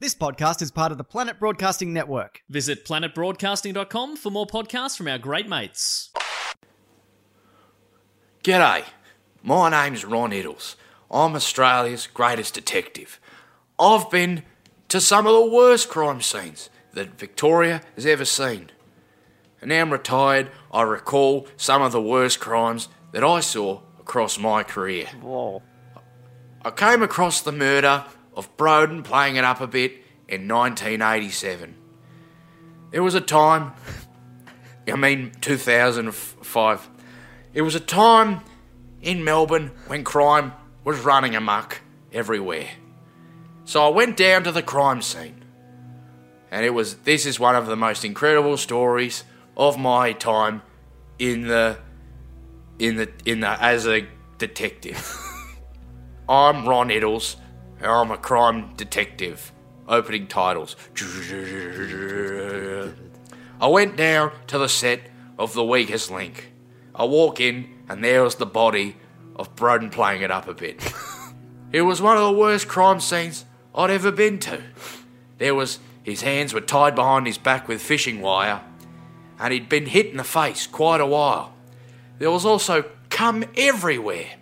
This podcast is part of the Planet Broadcasting Network. Visit planetbroadcasting.com for more podcasts from our great mates. G'day, my name's Ron Iddles. I'm Australia's greatest detective. I've been to some of the worst crime scenes that Victoria has ever seen. And now I'm retired, I recall some of the worst crimes that I saw across my career. Whoa. I came across the murder of Broden playing it up a bit in 1987. It was a time, I mean 2005. It was a time in Melbourne when crime was running amok everywhere. So I went down to the crime scene. And it was this is one of the most incredible stories of my time in the in the in the as a detective. I'm Ron Iddles, and I'm a crime detective. Opening titles. I went down to the set of The Weakest Link. I walk in, and there was the body of Broden playing it up a bit. it was one of the worst crime scenes I'd ever been to. There was his hands were tied behind his back with fishing wire, and he'd been hit in the face quite a while. There was also cum everywhere.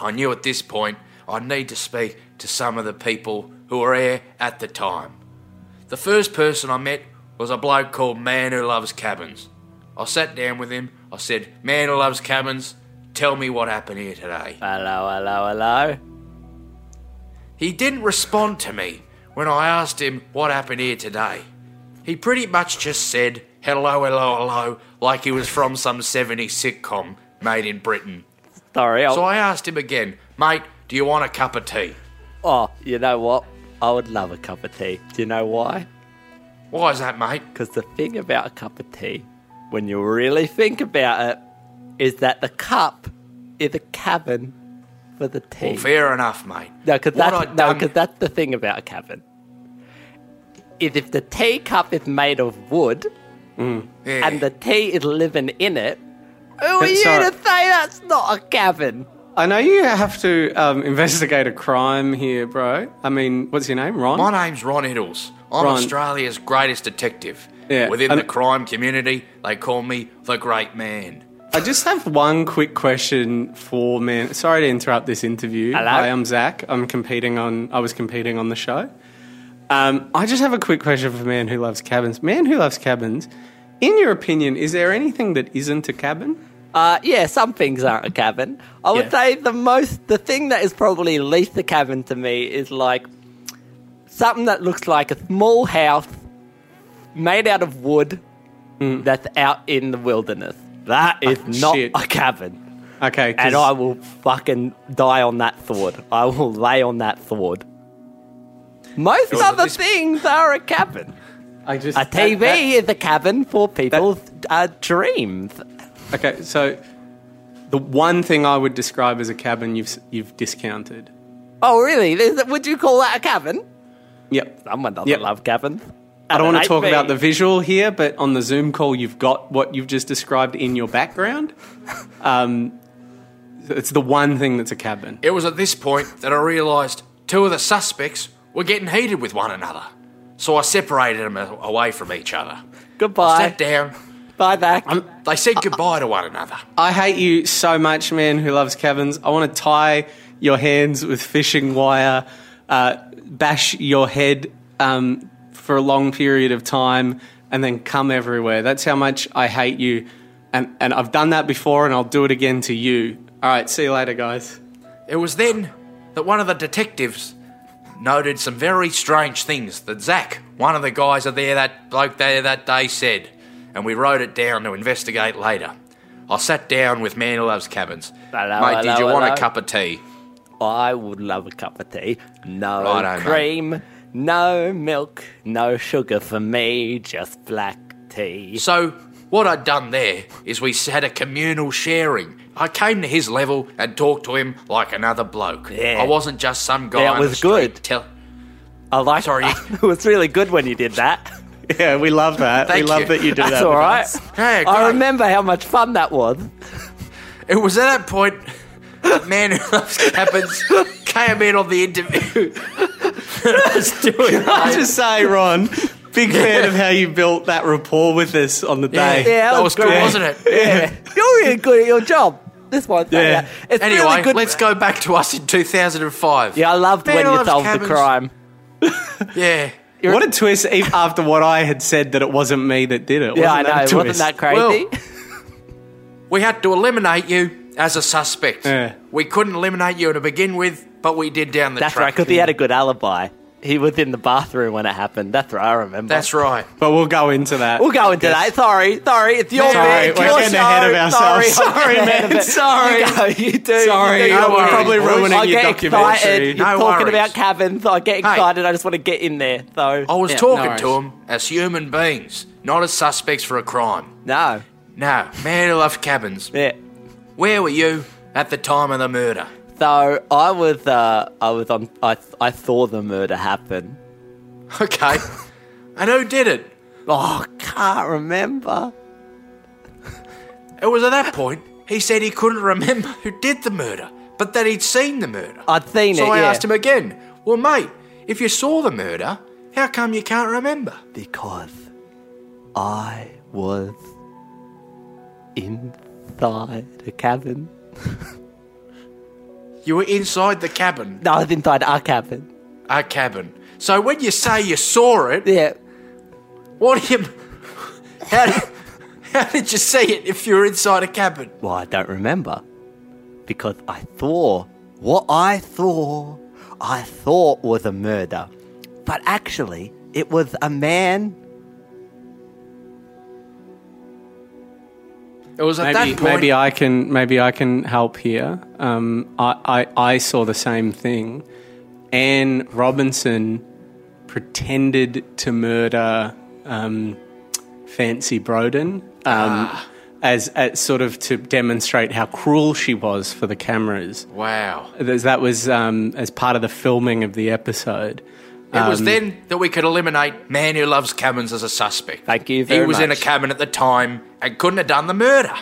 I knew at this point I'd need to speak to some of the people who were there at the time. The first person I met was a bloke called Man Who Loves Cabins. I sat down with him. I said, Man Who Loves Cabins, tell me what happened here today. Hello, hello, hello. He didn't respond to me when I asked him what happened here today. He pretty much just said, hello, hello, hello, like he was from some 70s sitcom made in Britain. Sorry. I'll, So I asked him again, mate, do you want a cup of tea? Oh, you know what? I would love a cup of tea. Do you know why? Why is that, mate? Because the thing about a cup of tea, when you really think about it, is that the cup is a cabin for the tea. Well, fair enough, mate. No, because that's, no, done- that's the thing about a cabin. Is if the teacup is made of wood mm. Yeah. and the tea is living in it, who are you to say that's not a cabin? I know you have to um, investigate a crime here, bro. I mean, what's your name? Ron? My name's Ron Iddles. I'm Ron. Australia's greatest detective. Yeah, Within and- the crime community, they call me the Great Man. I just have one quick question for man. Sorry to interrupt this interview. Hello. Hi, I'm Zach. I'm competing on. I was competing on the show. Um, I just have a quick question for Man Who Loves Cabins. Man Who Loves Cabins. In your opinion, is there anything that isn't a cabin? Uh, yeah, some things aren't a cabin. I would Yeah. say the most, the thing that is probably least a cabin to me is like something that looks like a small house made out of wood that's out in the wilderness. That is Ah, not shit. a cabin. Okay, And I will fucking die on that sword. I will lay on that sword. Most other this- things are a cabin. I just A TV that- is a cabin for people's uh, dreams. That- okay, so the one thing I would describe as a cabin, you've you've discounted. Oh, really? Is Would you call that a cabin? Yep. Someone doesn't Yep. love cabins. I don't want to talk me. about the visual here, but on the Zoom call, you've got what you've just described in your background. Um, it's the one thing that's a cabin. It was at this point that I realised two of the suspects were getting heated with one another. So I separated them a- away from each other. Goodbye. Sat down. Bye, back. They said goodbye to one another. I hate you so much, man who loves cabins. I want to tie your hands with fishing wire, uh, bash your head um, for a long period of time, and then come everywhere. That's how much I hate you. And, and I've done that before, and I'll do it again to you. All right, see you later, guys. It was then that one of the detectives noted some very strange things that Zach, one of the guys there that bloke there that day, said, and we wrote it down to investigate later. I sat down with Man Who Loves Cabins. Hello, Mate, did hello, you want a cup of tea? I would love a cup of tea. No Righto, mate. cream, no milk, no sugar for me, just black tea. So, what I'd done there is we had a communal sharing. I came to his level and talked to him like another bloke. Yeah. I wasn't just some guy. Yeah, it on the was good. Tell- I like Sorry. it was really good when you did that. Yeah, we love that. Thank we love you. that you do That's that. all with right. us. Hey, I great. remember how much fun that was. It was at that point that man who loves cabins came in on the interview Let's do. I just say, Ron, big fan of how you built that rapport with us on the day. Yeah, that was good, great. wasn't it? Yeah. You're really good at your job. This one. Yeah. Yeah. It's Anyway, really good. let's go back to us in 2005. Yeah, I loved Man when you loves solved cabins. the crime. Yeah. What a twist! After what I had said that it wasn't me that did it. Yeah, I Wasn't know. that Wasn't that crazy? We had to eliminate you as a suspect. Yeah. We couldn't eliminate you to begin with, but we did down the That's right, track. because he had a good alibi. He was in the bathroom when it happened. That's right, I remember. That's right. But we'll go into that. We'll go into that. Sorry, sorry. It's your Sorry, bit. we're your getting show. ahead of ourselves. Sorry, Sorry, man. Sorry. You, go, you do. Sorry, you do. no Don't worries, worry. probably ruining I your get documentary. excited. You're No talking worries. about cabins. I get excited. I just want to get in there. So I was Yeah, talking no to worries. them as human beings, not as suspects for a crime. no. No, man who loved cabins. Yeah. Where were you at the time of the murder? So I was, uh, I was on. I, I saw the murder happen. Okay. and who did it? Oh, can't remember. It was at that point he said he couldn't remember who did the murder, but that he'd seen the murder. I'd seen so it. So I yeah. asked him again, Well, mate, if you saw the murder, how come you can't remember? because I was inside a cabin. You were inside the cabin. No, I was inside our cabin. Our cabin. So when you say you saw it, Yeah. what do you. How did, how did you see it if you were inside a cabin? Well, I don't remember because I thought what I thought I thought was a murder, but actually it was a man. It was at Maybe, that point. maybe I can maybe I can help here. Um, I, I I saw the same thing. Anne Robinson pretended to murder um, Fancy Broden um, as, as sort of to demonstrate how cruel she was for the cameras. Wow. That was um, as part of the filming of the episode. It was Um, then that we could eliminate man who loves cabins as a suspect. Thank you He was in a cabin at the time and couldn't have done the murder.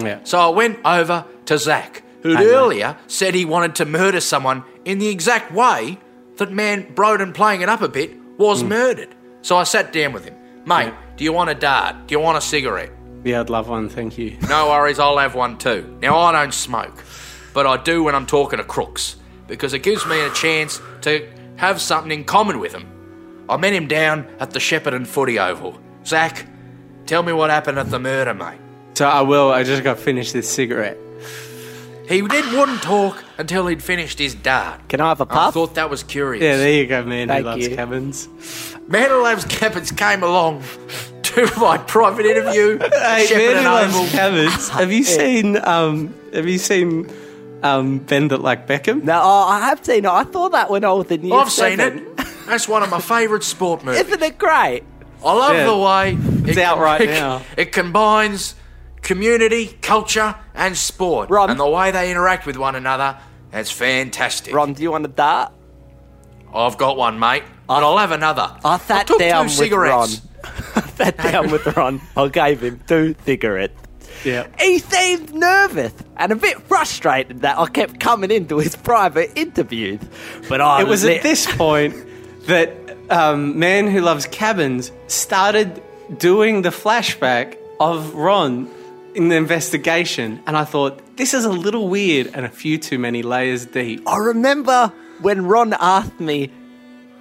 Yeah. So I went over to Zach, mate. earlier said he wanted to murder someone in the exact way that man Broden playing it up a bit was Hmm. murdered. So I sat down with him. Mate, do you want a dart? Do you want a cigarette? Yeah, I'd love one. Thank you. No worries, I'll have one too. Now, I don't smoke, but I do when I'm talking to crooks because it gives me a chance to have something in common with him. I met him down at the Shepparton Footy Oval. Zach, tell me what happened at the murder, mate. So I will. I just got to finish this cigarette. He did wouldn't talk until he'd finished his dart. Can I have a puff? I thought that was curious. Yeah, there you go, man. Thank who loves you. cabins. Man Who Loves Cabins came along to my private interview. Hey, Shepparton man who loves Oval. cabins. Have you seen? Um, have you seen? Um, Bend It Like Beckham. no, oh, I have seen it. I saw that when I was in year I've seen it. That's one of my favourite sport movies. Isn't it great? I love Yeah. the way It's out right now. It combines community, culture, and sport, Ron. and the way they interact with one another. That's fantastic. Ron, do you want a dart? I've got one, mate, and I'll have another. I sat took down two with Ron. I sat down with Ron. I gave him two cigarettes. Yeah. He seemed nervous and a bit frustrated that I kept coming into his private interviews. But I It was lit- at this point that um, Man Who Loves Cabins started doing the flashback of Ron in the investigation, and I thought this is a little weird and a few too many layers deep. I remember when Ron asked me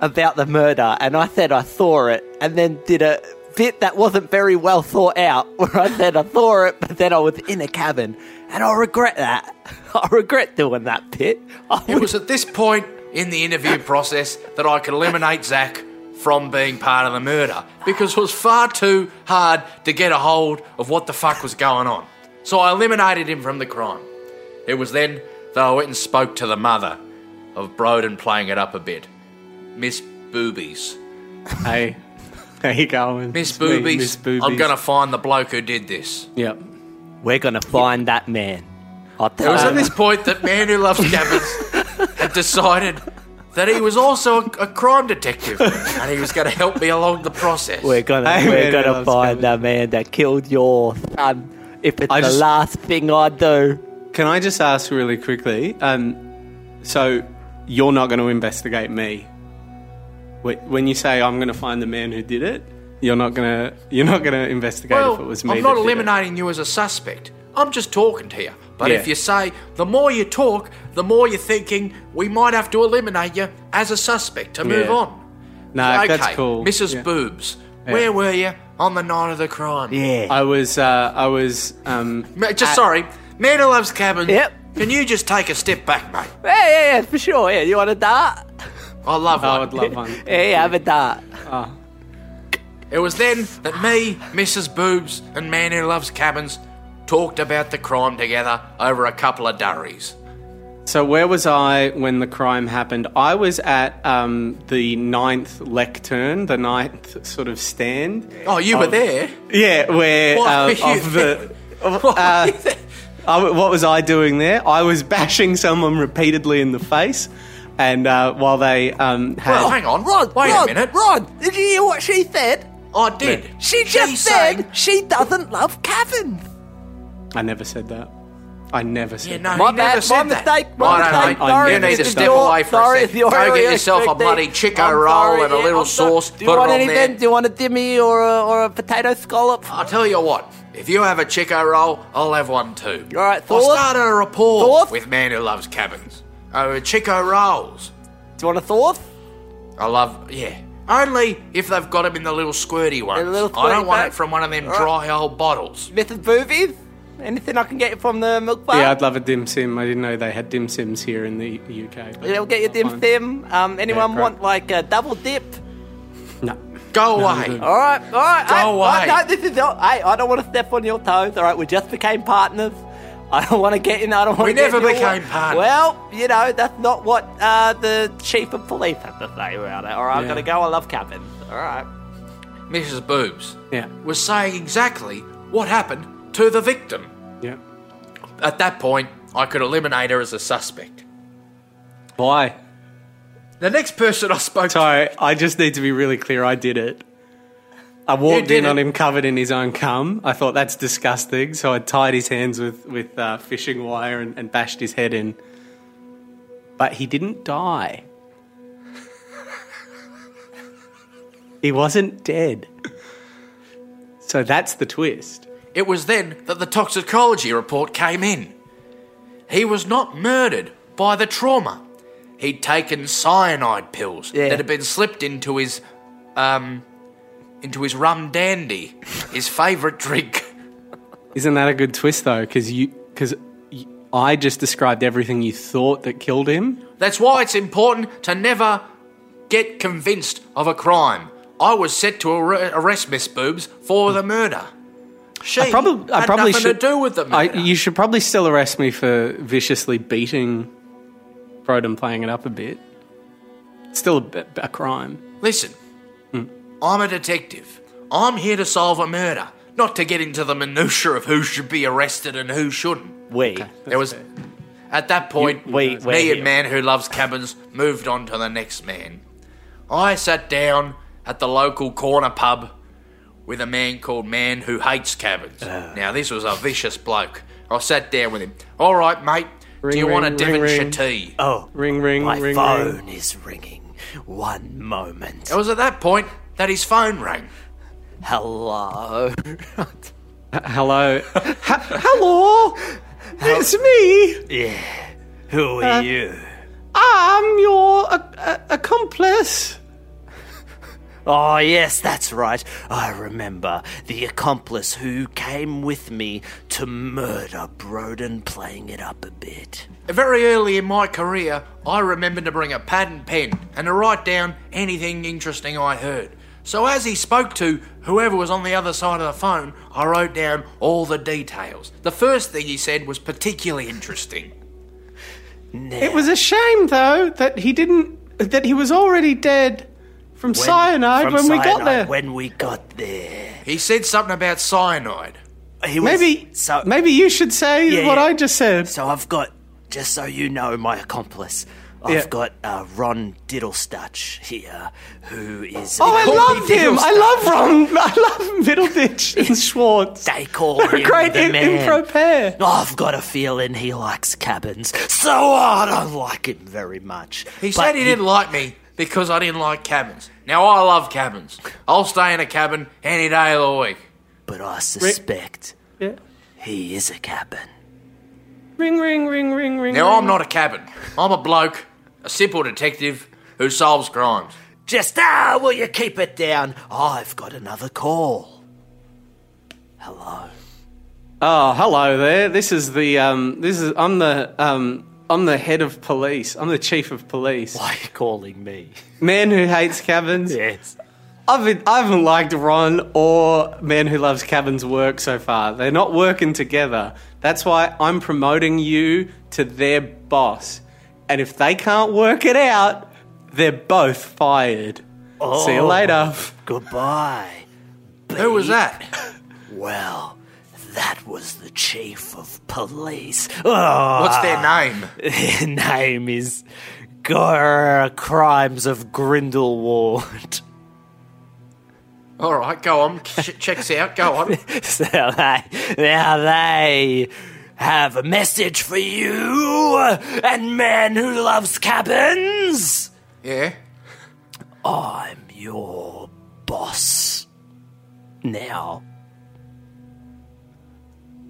about the murder, and I said I saw it, and then did a bit that wasn't very well thought out, where I said I saw it, but then I was in a cabin, and I regret that. I regret doing that bit. I It was at this point in the interview process that I could eliminate Zach from being part of the murder because it was far too hard to get a hold of what the fuck was going on. So I eliminated him from the crime. It was then that I went and spoke to the mother of Broden playing it up a bit, Miss Boobies. Hey, how you going? Miss It's me, Boobies, Miss Boobies. I'm gonna find the bloke who did this. Yep. We're gonna find that man. I'll It tell was you. at this point that Man Who Loves Cabins had decided that he was also a, a crime detective and he was going to help me along the process. We're gonna Hey, we're man, gonna that's find good. that man that killed your son. If it's I the just- last thing I do, Can I just ask really quickly? Um, so you're not going to investigate me? Wait, when you say I'm going to find the man who did it, you're not going to you're not going to investigate Well, if it was me. I'm not that did it. eliminating you as a suspect. I'm just talking to you. But Yeah. if you say, the more you talk, the more you're thinking we might have to eliminate you as a suspect to move Yeah. on. No, okay, that's cool. Mrs. Yeah. Boobs, where were you on the night of the crime? Yeah. I was uh, I was um, Ma- Just sorry, man who loves cabin. Yep. Can you just take a step back, mate? yeah, yeah, yeah, for sure. Yeah, you want a dart? I love one. I would love one. Yeah, yeah, have a dart. It was then that me, Mrs. Boobs, and Man Who Loves Cabins talked about the crime together over a couple of durries. So where was I when the crime happened? I was at um, the ninth lectern, the ninth sort of stand. Oh, you were there? Yeah, where Why uh, were you of the. of, uh, I- what was I doing there? I was bashing someone repeatedly in the face, and uh, while they um, had. Well, hang on. Rod, Wait Rod, a minute. Rod, did you hear what she said? I did. She just She's said saying- she doesn't love caverns. I never said that. I never said Yeah, that. My he never bad, said my that. mistake, my Righto, mistake. mate. Sorry, you need to Mr. step Dior. away for sorry, a second. you're Go get yourself a restricting. bloody Chiko I'm roll sorry, and a yeah, little I'm sorry. sauce. Do you put want it on anything? there. Do you want a dimmy or a, or a potato scallop? I'll tell you what. If you have a Chiko roll, I'll have one too. All right, I Thor? started a rapport Thor? with Man Who Loves Cabins. Over Chiko rolls. Do you want a thought? I love, yeah. Only if they've got them in the little squirty ones. little I don't squirty want pack? it from one of them All dry old bottles. Mrs. Boovies? Anything I can get from the milk bar? Yeah, I'd love a dim sim. I didn't know they had dim sims here in the UK. but Yeah, we'll get you dim sim. Um, anyone great. want like a double dip? No. Go No, away. good. All right, all right. Go hey, away. No, this is. Hey, I don't want to step on your toes. All right, we just became partners. I don't want to get in. I don't want We to. get never became partners. Well, you know that's not what uh, the chief of police had to say about it. All right, I'm gonna go. I love cabins. All right. Mrs. Boobs Yeah. was saying exactly what happened to the victim. Yeah. At that point, I could eliminate her as a suspect. Why? The next person I spoke to. Sorry, I just need to be really clear. I did it. I walked in on him covered in his own cum. I thought that's disgusting, so I tied his hands with with uh, fishing wire and, and bashed his head in. But he didn't die. he wasn't dead. So that's the twist. It was then that the toxicology report came in. He was not murdered by the trauma. He'd taken cyanide pills Yeah. that had been slipped into his, um, into his rum dandy, his favourite drink. Isn't that a good twist though? Because you because I just described everything you thought that killed him. That's why it's important to never get convinced of a crime. I was set to ar- arrest Miss Boobs for the murder. She I probably, I had probably nothing should to do with the I, murder. you should probably still arrest me for viciously beating Broden, playing it up a bit. It's still a, bit- a crime. Listen, I'm a detective. I'm here to solve a murder, not to get into the minutiae of who should be arrested and who shouldn't. We. There was, at that point, You- we- we're me here. man who loves cabins moved on to the next man. I sat down at the local corner pub with a man called Man Who Hates Cabins. Uh. now, this was a vicious bloke. I sat down with him. All right, mate. do Ring, you want a ring, ring, Devonshire ring. tea? Oh, Ring, ring, my ring, phone ring. is ringing. One moment. It was at that point that his phone rang. Hello. Uh, hello, Ha- hello, it's me. yeah. Who are you? I'm your uh, uh, accomplice. Oh, yes, that's right. I remember the accomplice who came with me to murder Broden, playing it up a bit. Very early in my career, I remembered to bring a pad and pen and to write down anything interesting I heard. So as he spoke to whoever was on the other side of the phone, I wrote down all the details. The first thing he said was particularly interesting. It was a shame though that he didn't. That he was already dead from cyanide From when we got cyanide, there. When we got there. He said something about cyanide. He was, maybe, so, maybe you should say Yeah, what yeah. I just said. So I've got, just so you know, my accomplice. I've Yeah. got uh, Ron Diddlestutch here, who is. Oh, I called loved me him. Fiddlestar. I love Ron. I love Middleditch and Schwartz. They call They're a him great the in- man. impro pair. I've got a feeling he likes cabins, so I don't like him very much. He But said he, didn't like me because I didn't like cabins. Now I love cabins. I'll stay in a cabin any day of the week. But I suspect Yeah. he is a cabin. Ring, ring, ring, ring, ring. Now ring. I'm not a cabin. I'm a bloke, a simple detective who solves crimes. Just ah, will you keep it down? I've got another call. Hello. Oh, hello there. This is the um. This is I'm the um. I'm the head of police. I'm the chief of police. Why are you calling me? Man who hates cabins. Yes. I've been, I haven't liked Ron or Man Who Loves Cabins work so far. They're not working together. That's why I'm promoting you to their boss. And if they can't work it out, they're both fired. See you oh, later. Goodbye. Who was that? Well, that was the chief of police. Oh, What's their name? Their name is Grr Crimes of Grindelwald. All right, go on. Ch- checks out. Go on. so they, now they have a message for you and man who loves cabins. Yeah. I'm your boss. Now,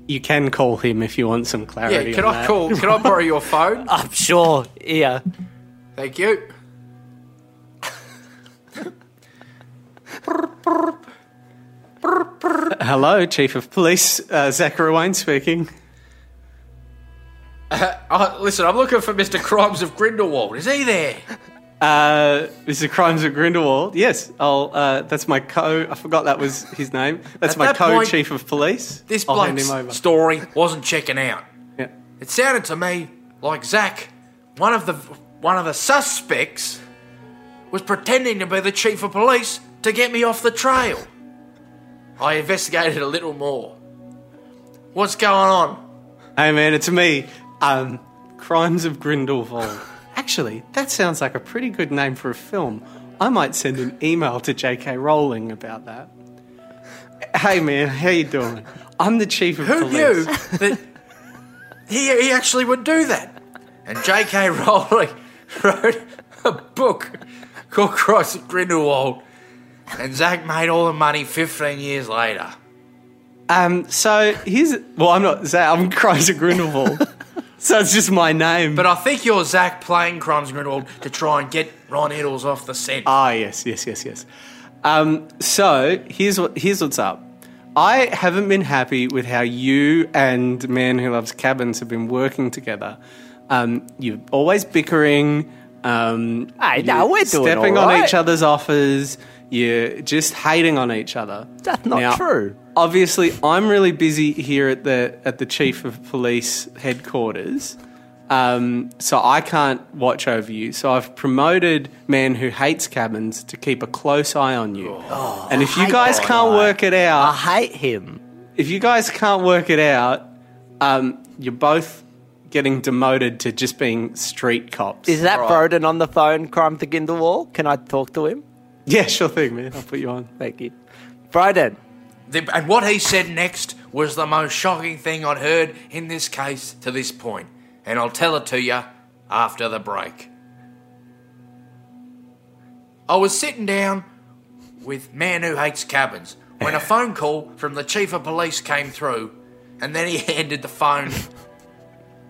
You can call him if you want some clarity. Yeah. clarity. Can on I that. call? Can I borrow your phone? I'm sure, yeah. Thank you. Hello, Chief of Police. Uh, Zachary Ruane speaking. Oh, listen, I'm looking for Mr. Crimes of Grindelwald. Is he there? Uh, is Crimes of Grindelwald. Yes, I'll. Uh, that's my co. I forgot that was his name. That's At my that point, co-chief of police. This I'll bloke's story wasn't checking out. Yeah. It sounded to me like Zach, one of the one of the suspects, was pretending to be the chief of police to get me off the trail. I investigated a little more. What's going on? Hey man, it's me. Um, Crimes of Grindelwald. Actually, that sounds like a pretty good name for a film. I might send an email to J.K. Rowling about that. Hey man, how you doing? I'm the chief of Who police. knew that he, he actually would do that? And J.K. Rowling wrote a book called Cross of Grindelwald, and Zach made all the money 15 years later. Um, so here's well, I'm not Zach. I'm Crimes of Grindelwald. so it's just my name. But I think you're Zach playing Crimes of Grindelwald to try and get Ron Iddles off the scent. Ah, yes, yes, yes, yes. Um, so here's what here's what's up. I haven't been happy with how you and Man Who Loves Cabins have been working together. Um, you're always bickering. Um, Hey, no, we're doing stepping all on each other's offers. You're just hating on each other. That's not Now, true. Obviously, I'm really busy here at the at the chief of police headquarters, um, so I can't watch over you. So I've promoted man who hates cabins to keep a close eye on you. Oh, and if you guys can't guy. work it out, I hate him. if you guys can't work it out, um, you're both getting demoted to just being street cops. Is that Right. Broden on the phone, Crime to Grindelwald? Can I talk to him? yeah, sure thing, man. I'll put you on. Thank you. Broden, The- and what he said next was the most shocking thing I'd heard in this case to this point. And I'll tell it to you after the break. I was sitting down with Man Who Hates Cabins when a phone call from the Chief of Police came through, and then he handed the phone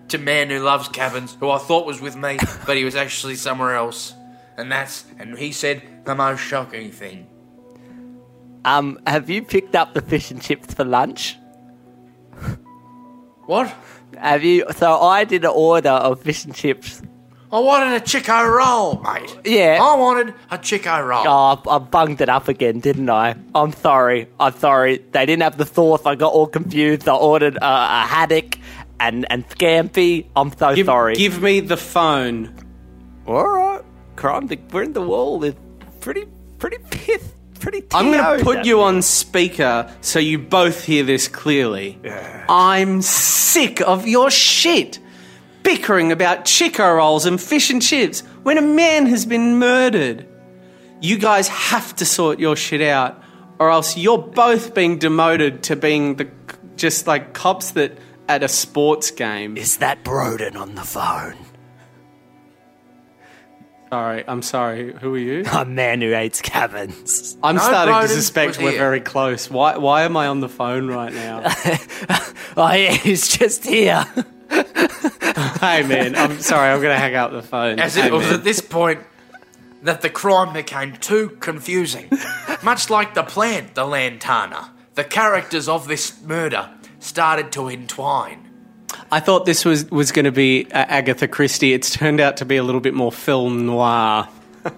to Man Who Loves Cabins, who I thought was with me, but he was actually somewhere else. And that's, and he said the most shocking thing. um, have you picked up the fish and chips for lunch? What? Have you? So I did an order of fish and chips. I wanted a Chiko roll, mate. Yeah. I wanted a Chiko roll. Oh, I, I bunged it up again, didn't I? I'm sorry. I'm sorry. They didn't have the sauce. I got all confused. I ordered uh, a haddock and and scampi. I'm so Give, sorry. give me the phone. all right, crime. The, we're in the wall. Is pretty pretty pissed. Pretty. I'm going TO'd put you on speaker so you both hear this clearly. I'm sick of your shit. Bickering about Chiko rolls and fish and chips when a man has been murdered. You guys have to sort your shit out, or else you're both being demoted to being the just like cops that at a sports game. Is that Broden on the phone? Sorry, I'm sorry. Who are you? A man who hates cabins. I'm No, starting to Broden suspect was we're here. very close. Why? Why am I on the phone right now? Oh, yeah, he's just here. hey, man. I'm sorry. I'm gonna hang up the phone. As Hey, it was man. at this point that the crime became too confusing. Much like the plant, the lantana, the characters of this murder started to entwine. I thought this was was going to be uh, Agatha Christie. It's turned out to be a little bit more film noir.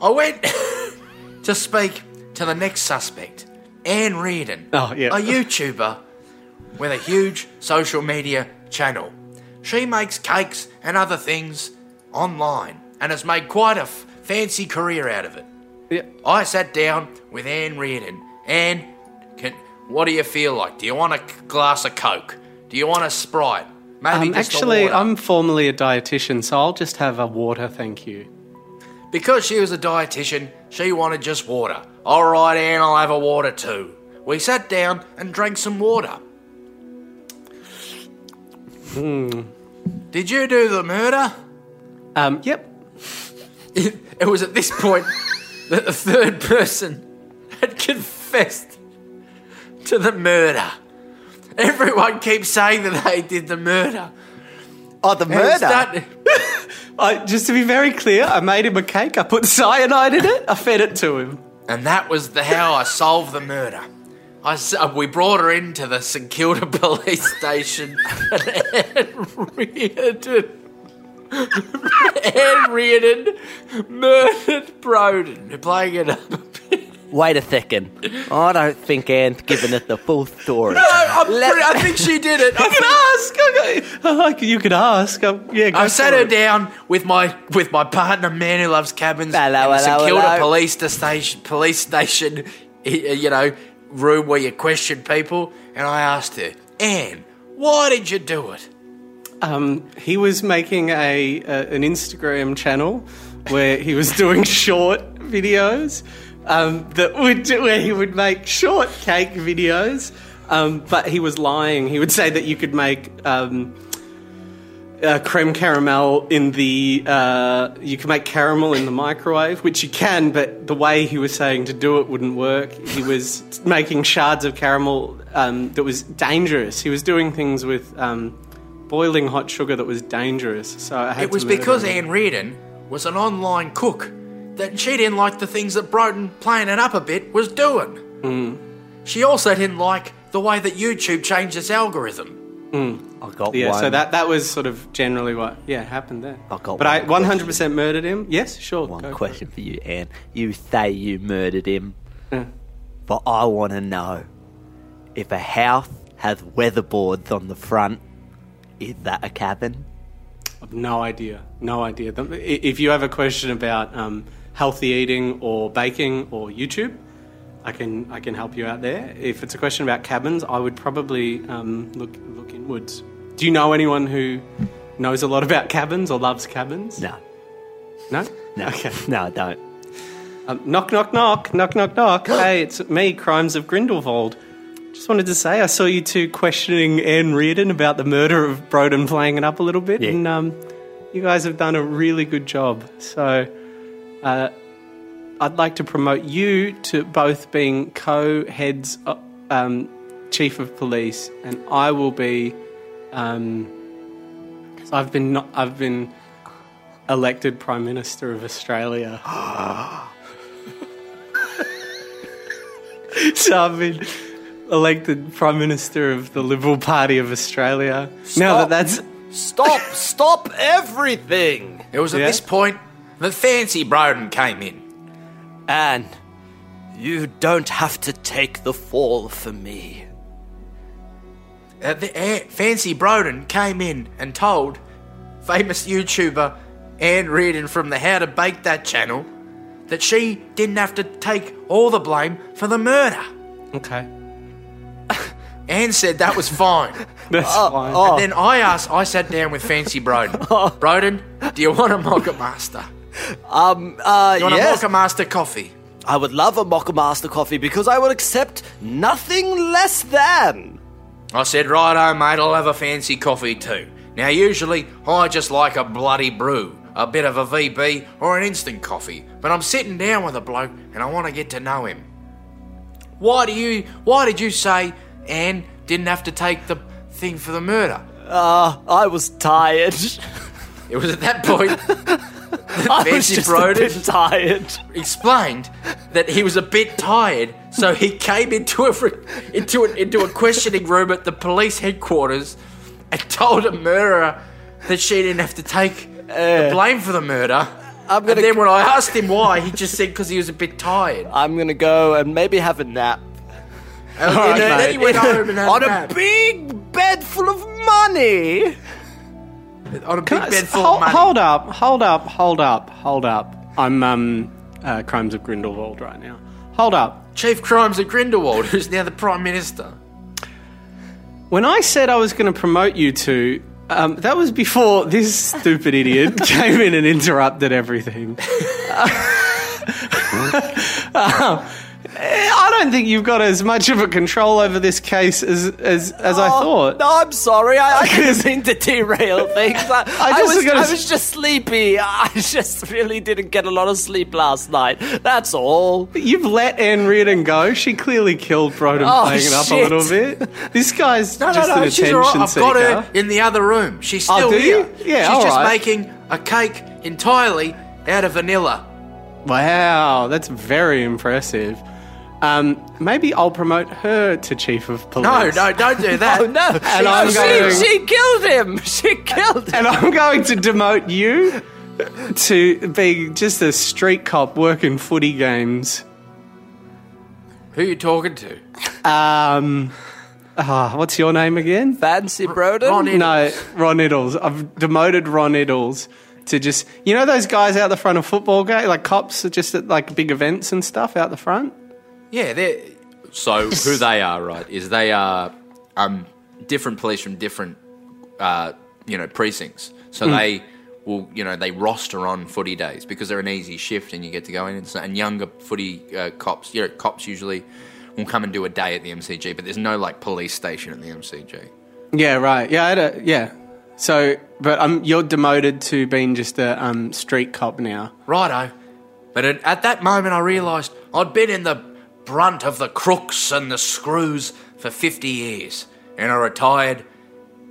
I went to speak to the next suspect, Anne Reardon, Oh, yeah. a YouTuber with a huge social media channel. She makes cakes and other things online and has made quite a f- fancy career out of it. Yeah. I sat down with Anne Reardon. Anne, what do you feel like? Do you want a glass of Coke? Do you want a Sprite? Maybe Um, actually? I'm formerly a dietitian, so I'll just have a water, thank you. Because she was a dietitian, she wanted just water. All right, Anne, I'll have a water too. We sat down and drank some water. Hmm. Did you do the murder? Um, yep. It, it was at this point that the third person had confessed to the murder. Everyone keeps saying that they did the murder. Oh, the murder. that- I, just to be very clear, I made him a cake. I put cyanide in it. I fed it to him. And that was the how I solved the murder. I s- uh, we brought her into the St Kilda police station. And Anne Reardon, Anne Reardon murdered Broden, We're playing it up a bit. Wait a second. I don't think Anne's given us the full story. I'm Let- pretty- I think she did it. I, can think- ask. Okay. Like, you could ask. Um, yeah, go I sat for her it. down with my with my partner, man who loves cabins, Hello, in the St hello, Kilda hello. police station, police station, you know, room where you question people, and I asked her, Anne, why did you do it? Um, he was making a, a an Instagram channel where he was doing short videos um, that would where he would make short cake videos. Um, but he was lying. He would say that you could make um, uh, creme caramel in the uh, you can make caramel in the microwave, which you can, but the way he was saying to do it wouldn't work. He was making shards of caramel um, that was dangerous. He was doing things with um, boiling hot sugar that was dangerous. So I had It was because him. Anne Reardon was an online cook that she didn't like the things that Broden, playing it up a bit, was doing. Hmm. She also didn't like the way that YouTube changed its algorithm. I got Yeah, one. so that that was sort of generally what yeah happened there. I've got but I 100 percent murdered him. Yes, sure. one go question for you, Anne. You say you murdered him, Yeah. but I want to know if a house has weatherboards on the front, is that a cabin? I've no idea. No idea. If you have a question about um, healthy eating or baking or YouTube, I can I can help you out there. If it's a question about cabins, I would probably um, look look inwards. Do you know anyone who knows a lot about cabins or loves cabins? No, No. no, Okay. no, I don't. Um, knock knock knock knock knock knock. hey, it's me, Crimes of Grindelwald. Just wanted to say I saw you two questioning Anne Reardon about the murder of Broden, playing it up a little bit, Yeah. and um, you guys have done a really good job. So, uh, I'd like to promote you to both being co-heads, uh, um, chief of police, and I will be. Um, I've been not, I've been elected prime minister of Australia. so I've been elected prime minister of the Liberal Party of Australia. Now that that's Stop! stop everything! It was at Yeah? this point that Fancy Broden came in. Anne, you don't have to take the fall for me. Uh, the, uh, Fancy Broden came in and told famous YouTuber Anne Reardon from the How to Bake That channel that she didn't have to take all the blame for the murder. okay. Anne said that was fine. That's fine. oh. And then I asked, I sat down with Fancy Broden. Broden, do you want a Mocha Master? Um, uh, You want yes. a Mocha Master coffee? I would love a Mocha Master coffee because I would accept nothing less than. I said, righto, mate, I'll have a fancy coffee too. Now, usually, I just like a bloody brew, a bit of a VB, or an instant coffee, but I'm sitting down with a bloke and I want to get to know him. Why do you? Why did you say Anne didn't have to take the thing for the murder? Uh, I was tired. It was at that point I was Fancy just a Broden. bit tired. explained that he was a bit tired, so he came into a into a, into a questioning room at the police headquarters and told a murderer that she didn't have to take the uh. blame for the murder. I'm gonna and then when I asked him why, he just said because he was a bit tired. I'm gonna go and maybe have a nap. And then, then he went home and had On a a nap. big bed full of money. On a big I- bed full hold, of money. hold up, hold up, hold up, hold up. I'm um, uh, Crimes of Grindelwald right now. Hold up. Chief Crimes of Grindelwald, who's now the Prime Minister. When I said I was going to promote you to, um, that was before this stupid idiot came in and interrupted everything. Um, I don't think you've got as much of a control over this case as as, as I oh, thought. No, I'm sorry. I, I didn't mean to derail things. I, I, just was, gotta I s- was just sleepy. I just really didn't get a lot of sleep last night. That's all. You've let Anne Reardon go. She clearly killed Broden Oh, playing it up shit. a little bit. This guy's No, just no, no, an she's attention all right. I've seeker. got her in the other room. She's Oh, still do here. you? Yeah, She's all just right. making a cake entirely out of vanilla. Wow, that's very impressive. Um, maybe I'll promote her to chief of police. No, no, don't do that. Oh no! And I'm she, going- she killed him. She killed him. And I'm going to demote you to being just a street cop working footy games. Who are you talking to? Um, ah, what's your name again? Fancy Broden. Ron Iddles. No, Ron Iddles. I've demoted Ron Iddles to just you know those guys out the front of football game, like cops, are just at like big events and stuff out the front. Yeah, they're So who they are, right, is they are um, different police from different, uh, you know, precincts. So Hmm. they will, you know, they roster on footy days because they're an easy shift and you get to go in. And, and younger footy uh, cops, you know, cops usually will come and do a day at the MCG, but there's no like police station at the MCG. Yeah, right. Yeah, I had a, yeah. So, but um, you're demoted to being just a um, street cop now. righto. But at, at that moment, I realised I'd been in the brunt of the crooks and the screws for 50 years, and I retired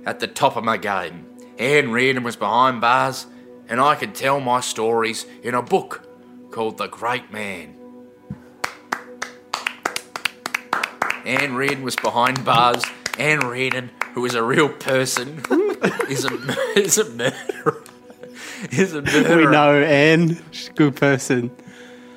at the top of my game. Anne Reardon was behind bars, and I could tell my stories in a book called The Great Man. Anne Reardon was behind bars. Anne Reardon, who is a real person, is a is a murderer. Is a murderer. We know Anne, she's a good person.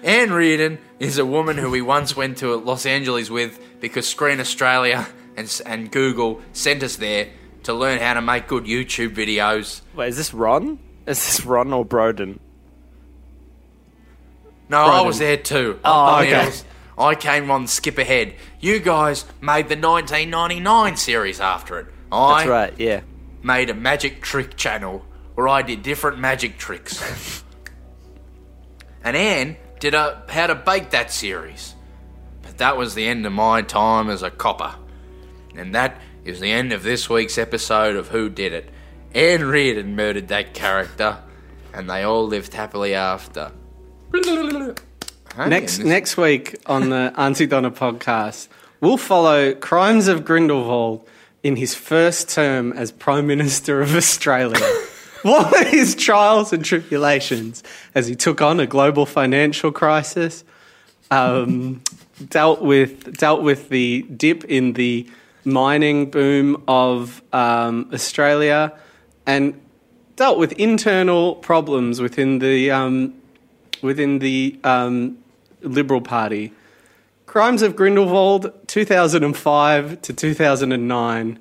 Anne Reardon is a woman who we once went to Los Angeles with because Screen Australia and, and Google sent us there to learn how to make good YouTube videos. Wait, is this Ron? Is this Ron or Broden? No, I was there too. Oh, okay. I came on skip ahead. You guys made the 1999 series after it. I That's right. Yeah. made a magic trick channel where I did different magic tricks. and Anne did a how to bake that series. But that was the end of my time as a copper. And that is the end of this week's episode of Who Did It. Anne Reardon murdered that character, and they all lived happily after. Hey, Next this- next week on the Aunty Donna podcast, we'll follow Crimes of Grindelwald in his first term as Prime Minister of Australia. what were his trials and tribulations as he took on a global financial crisis, um, dealt with dealt with the dip in the mining boom of um, Australia, and dealt with internal problems within the um, within the um, Liberal Party. Crimes of Grindelwald, 2005 to 2009.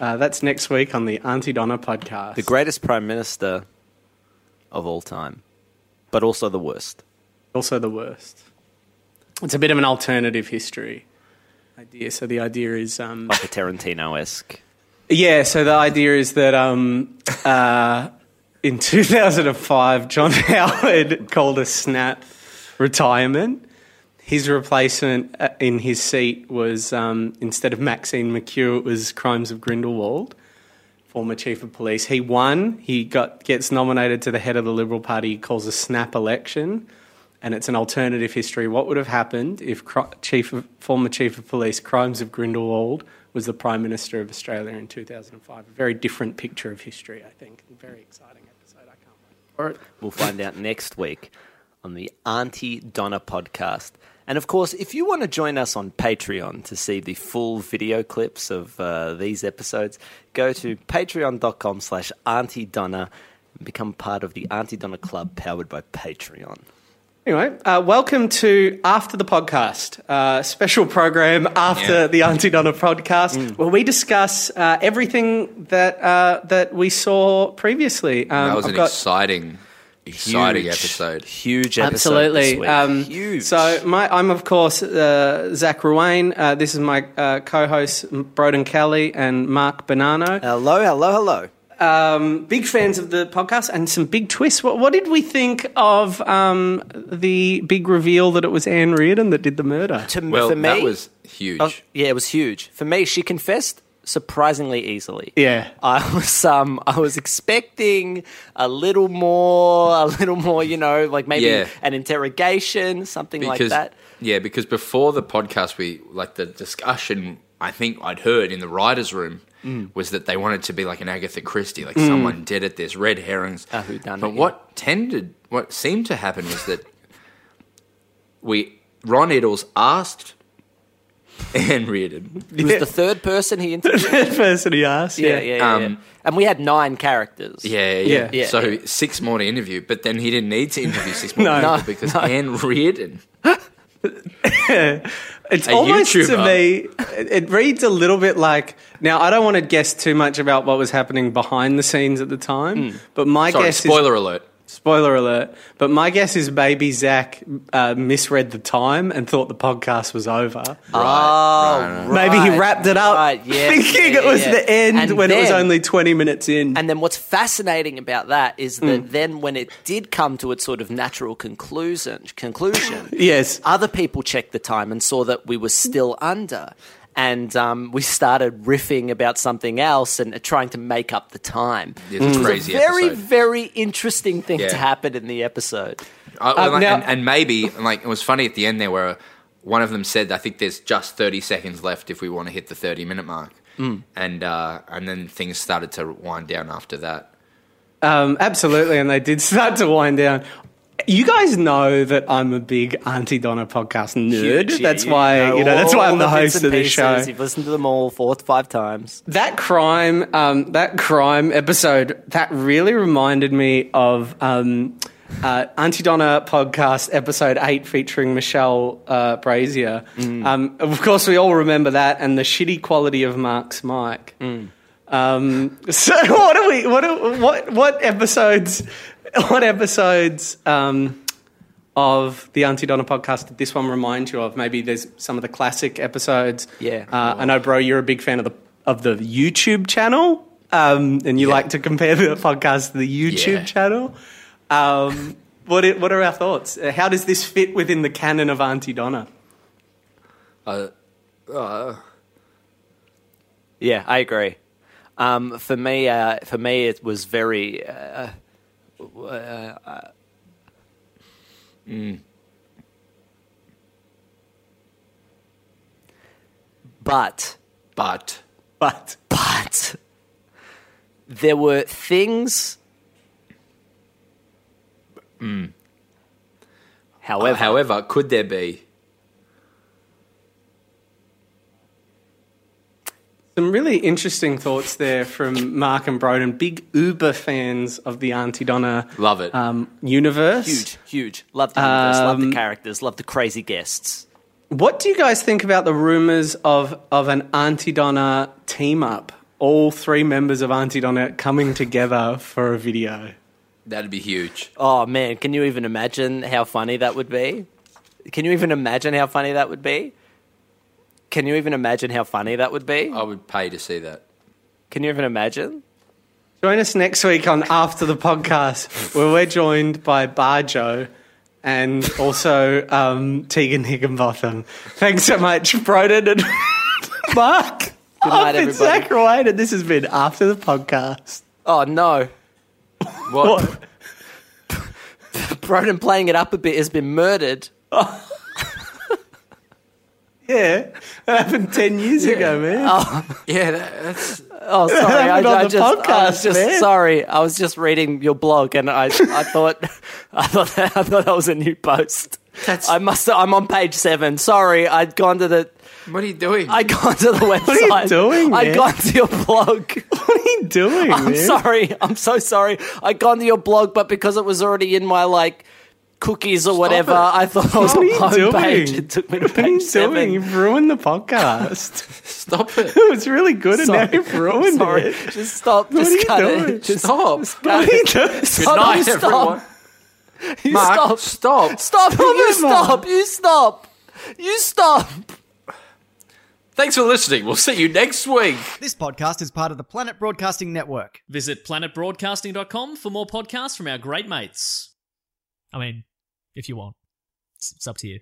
Uh, that's next week on the Aunty Donna podcast. The greatest prime minister of all time, but also the worst. also the worst. It's a bit of an alternative history idea. So the idea is, um, Like a Tarantino esque. yeah. So the idea is that um, uh, in 2005, John Howard called a snap retirement. His replacement uh, in his seat was um, instead of Maxine McKew, it was Crimes of Grindelwald. former chief of police. He won. He got gets nominated to the head of the Liberal Party. He calls a snap election, and it's an alternative history. What would have happened if chief of, former chief of police Crimes of Grindelwald was the prime minister of Australia in 2005? A very different picture of history, I think. Very exciting episode. I can't wait for it. We'll find out next week on the Aunty Donna podcast. And of course, if you want to join us on Patreon to see the full video clips of uh, these episodes, go to patreon.com slash Aunty Donna and become part of the Aunty Donna Club powered by Patreon. Anyway, uh, welcome to After the Podcast, uh, special program after Yeah. the Aunty Donna podcast, where we discuss uh, everything that uh, that we saw previously. Um, That was I've an got- exciting, exciting Huge. episode. Huge episode this Absolutely. week. Um, Huge. So my, I'm of course uh, Zach Ruane. Uh, this is my uh, co-host Broden Kelly and Mark Bonanno. hello, hello, hello. Um, big fans of the podcast and some big twists. What, what did we think of um, the big reveal that it was Anne Reardon that did the murder? To, Well, for me, that was huge. Oh, yeah, it was huge. For me, she confessed surprisingly easily. Yeah. I was um I was expecting a little more a little more, you know, like maybe Yeah. an interrogation, something like that. yeah, because before the podcast, we like the discussion. I think I'd heard in the writers' room Mm. was that they wanted to be like an Agatha Christie, like someone did it. There's red herrings. Whodunit, but yeah. what tended, what seemed to happen was that we Ron Iddles asked Anne Reardon. It was the third person he interviewed. The person he asked. yeah, yeah, yeah, Um, yeah. And we had nine characters. Yeah, Yeah. yeah. Yeah, so yeah. six more to interview, but then he didn't need to interview six more No. people because no. Anne Reardon. It's A almost to me, it it reads a little bit like. Now, I don't want to guess too much about what was happening behind the scenes at the time, but my Sorry, guess is spoiler alert. Spoiler alert. But my guess is baby Zach uh, misread the time and thought the podcast was over. Oh, right, right. Maybe he wrapped it up right, yeah, thinking yeah, it was yeah. the end And when it was only 20 minutes in. And then what's fascinating about that is that Mm. then when it did come to its sort of natural conclusion, conclusion, yes. other people checked the time and saw that we were still under. And um, we started riffing about something else and trying to make up the time. It's a was crazy a very, episode. very interesting thing Yeah. to happen in the episode. I- Uh, like, now- and, and maybe like it was funny at the end there where one of them said, "I think there's just 30 seconds left if we want to hit the 30 minute mark," Mm. and uh, and then things started to wind down after that. Um, absolutely. And they did start to wind down. You guys know that I'm a big Aunty Donna podcast nerd. Huge, yeah, that's why know you know that's why I'm the bits host of this show. You've listened to them all four to five times. That crime, um, that crime episode, that really reminded me of um, uh, Aunty Donna podcast episode eight featuring Michelle uh, Brazier. Um, of course, we all remember that and the shitty quality of Mark's mic. Um, so, what are we? What are, what what episodes? What episodes? Um, of the Aunty Donna podcast did this one remind you of? Maybe there's some of the classic episodes. Yeah. Uh, I know, bro, you're a big fan of the of the YouTube channel, um, and you like to compare the podcast to the YouTube Yeah. channel. Um, what i- what are our thoughts? Uh, How does this fit within the canon of Aunty Donna? Uh, uh, Yeah, I agree. Um, for me, uh, for me, it was very. Uh, uh, But, but. But. But, there were things. However, however, could there be? Some really interesting thoughts there from Mark and Broden, big Uber fans of the Aunty Donna Love it. um, universe. huge, huge. Love the universe, love the Um, characters, love the crazy guests. What do you guys think about the rumors of of an Aunty Donna team up? All three members of Aunty Donna coming together for a video. That'd be huge. Oh man, can you even imagine how funny that would be? Can you even imagine how funny that would be? Can you even imagine how funny that would be? I would pay to see that. Can you even imagine? Join us next week on After the Podcast, where we're joined by Barjo and also um, Tegan Higginbotham. Thanks so much, Broden and Mark. Good I've night, been everybody. Zach Wade, and this has been after the podcast. Oh no. What? Broden playing it up a bit has been murdered. Yeah, that happened ten years ago, man. Oh, yeah, that, that's. Oh, sorry. I, on I the just, I was just man. sorry. I was just reading your blog, and I, I thought, I thought, that, I thought that was a new post. That's- I must. I'm on page seven. Sorry, I'd gone to the. What are you doing? I'd gone to the website. What are you doing, I'd man? gone to your blog. what are you doing, I'm man? sorry. I'm so sorry. I'd gone to your blog, but because it was already in my like cookies or whatever, it. I thought I was What are on you home doing? page. It took me to What are you page seven. doing? You've ruined the podcast. Stop it. it was really good, and now you've ruined Sorry. it. Just stop. What just are you cut doing? it. Just Stop. What are you doing? Good night, you everyone. You Mark, stop. stop. Stop. You stop. You stop. You stop. Thanks for listening. We'll see you next week. This podcast is part of the Planet Broadcasting Network. Visit planetbroadcasting.com for more podcasts from our great mates. I mean, if you want, it's, it's up to you.